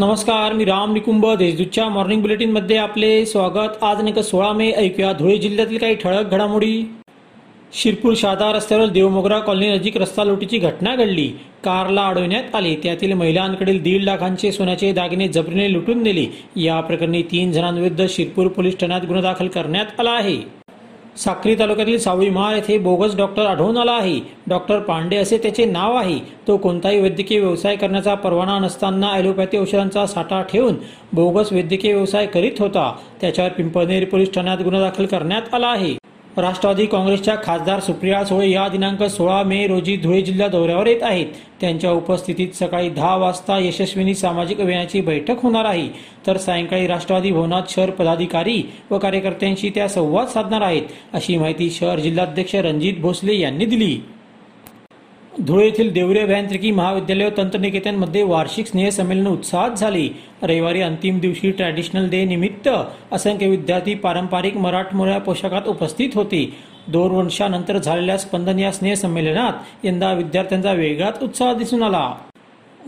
नमस्कार मी राम निकुंभ देशदूतच्या मॉर्निंग बुलेटिनमध्ये आपले स्वागत. आज नेमकं सोळा मे ऐकूया. धुळे जिल्ह्यातील काही ठळक घडामोडी. शिरपूर शहादा रस्त्यावर देवमोगरा कॉलनी नजीक रस्ता लुटीची घटना घडली. कारला अडवण्यात आली. त्यातील महिलांकडील दीड लाखांचे सोन्याचे दागिने जबरीने लुटून नेले. या प्रकरणी तीन जणांविरुद्ध शिरपूर पोलीस ठाण्यात गुन्हा दाखल करण्यात आला आहे. साक्री तालुक्यातील सावळी महाल येथे बोगस डॉक्टर आढळून आला आहे. डॉक्टर पांडे असे त्याचे नाव आहे. तो कोणताही वैद्यकीय व्यवसाय करण्याचा परवाना नसताना ॲलोपॅथी औषधांचा साठा ठेवून बोगस वैद्यकीय व्यवसाय करीत होता. त्याच्यावर पिंपळनेर पोलीस ठाण्यात गुन्हा दाखल करण्यात आला आहे. राष्ट्रवादी काँग्रेसच्या खासदार सुप्रिया सुळे या दिनांक सोळा मे रोजी धुळे जिल्हा दौऱ्यावर येत आहेत. त्यांच्या उपस्थितीत सकाळी दहा वाजता यशस्विनी सामाजिक अभियानाची बैठक होणार आहे. तर सायंकाळी राष्ट्रवादी भवनात शहर पदाधिकारी व कार्यकर्त्यांशी त्या संवाद साधणार आहेत अशी माहिती शहर जिल्हाध्यक्ष रणजित भोसले यांनी दिली. धुळे येथील देवरे अभियांत्रिकी महाविद्यालय व तंत्रनिकेतनमध्ये वार्षिक स्नेहसंमेलन उत्साहात झाली. रविवारी अंतिम दिवशी ट्रॅडिशनल डे निमित्त असंख्य विद्यार्थी पारंपरिक मराठमोळ्या पोशाखात उपस्थित होती. दोन वर्षानंतर झालेल्या स्पंदन या स्नेहसंमेलनात यंदा विद्यार्थ्यांचा वेगळाच उत्साह दिसून आला.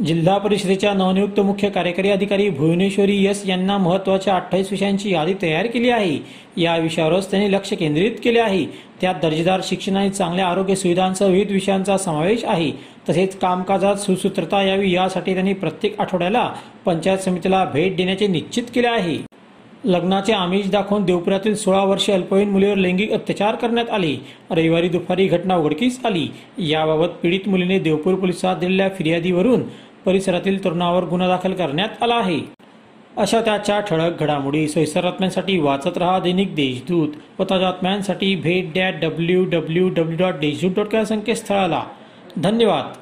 जिल्हा परिषदेच्या नवनियुक्त मुख्य कार्यकारी अधिकारी भुवनेश्वरी यस यांना महत्त्वाच्या अठ्ठावीस विषयांची यादी तयार केली आहे. या विषयावरच त्यांनी लक्ष केंद्रित केले आहे. त्यात दर्जेदार शिक्षण आणि चांगल्या आरोग्य सुविधांसह विविध विषयांचा समावेश आहे. तसेच कामकाजात सुसूत्रता यावी यासाठी त्यांनी प्रत्येक आठवड्याला पंचायत समितीला भेट देण्याचे निश्चित केले आहे. लग्नाचे आमिष दाखवून देवपुरातील सोळा वर्षे अल्पवयीन मुलीवर लैंगिक अत्याचार करण्यात आले. रविवारी दुपारी घटना उघडकीस आली. याबाबत पीडित मुलीने देवपूर पोलिसात दिलेल्या फिर्यादीवरून परिसरातील तरुणावर गुन्हा दाखल करण्यात आला आहे. अशा त्याच्या ठळक घडामोडी सोयीस्कर बातम्यांसाठी वाचत रहा दैनिक देशदूत व ताज्या बातम्यांसाठी भेट that W W W dot Deshdoot dot या संकेतस्थळाला. धन्यवाद.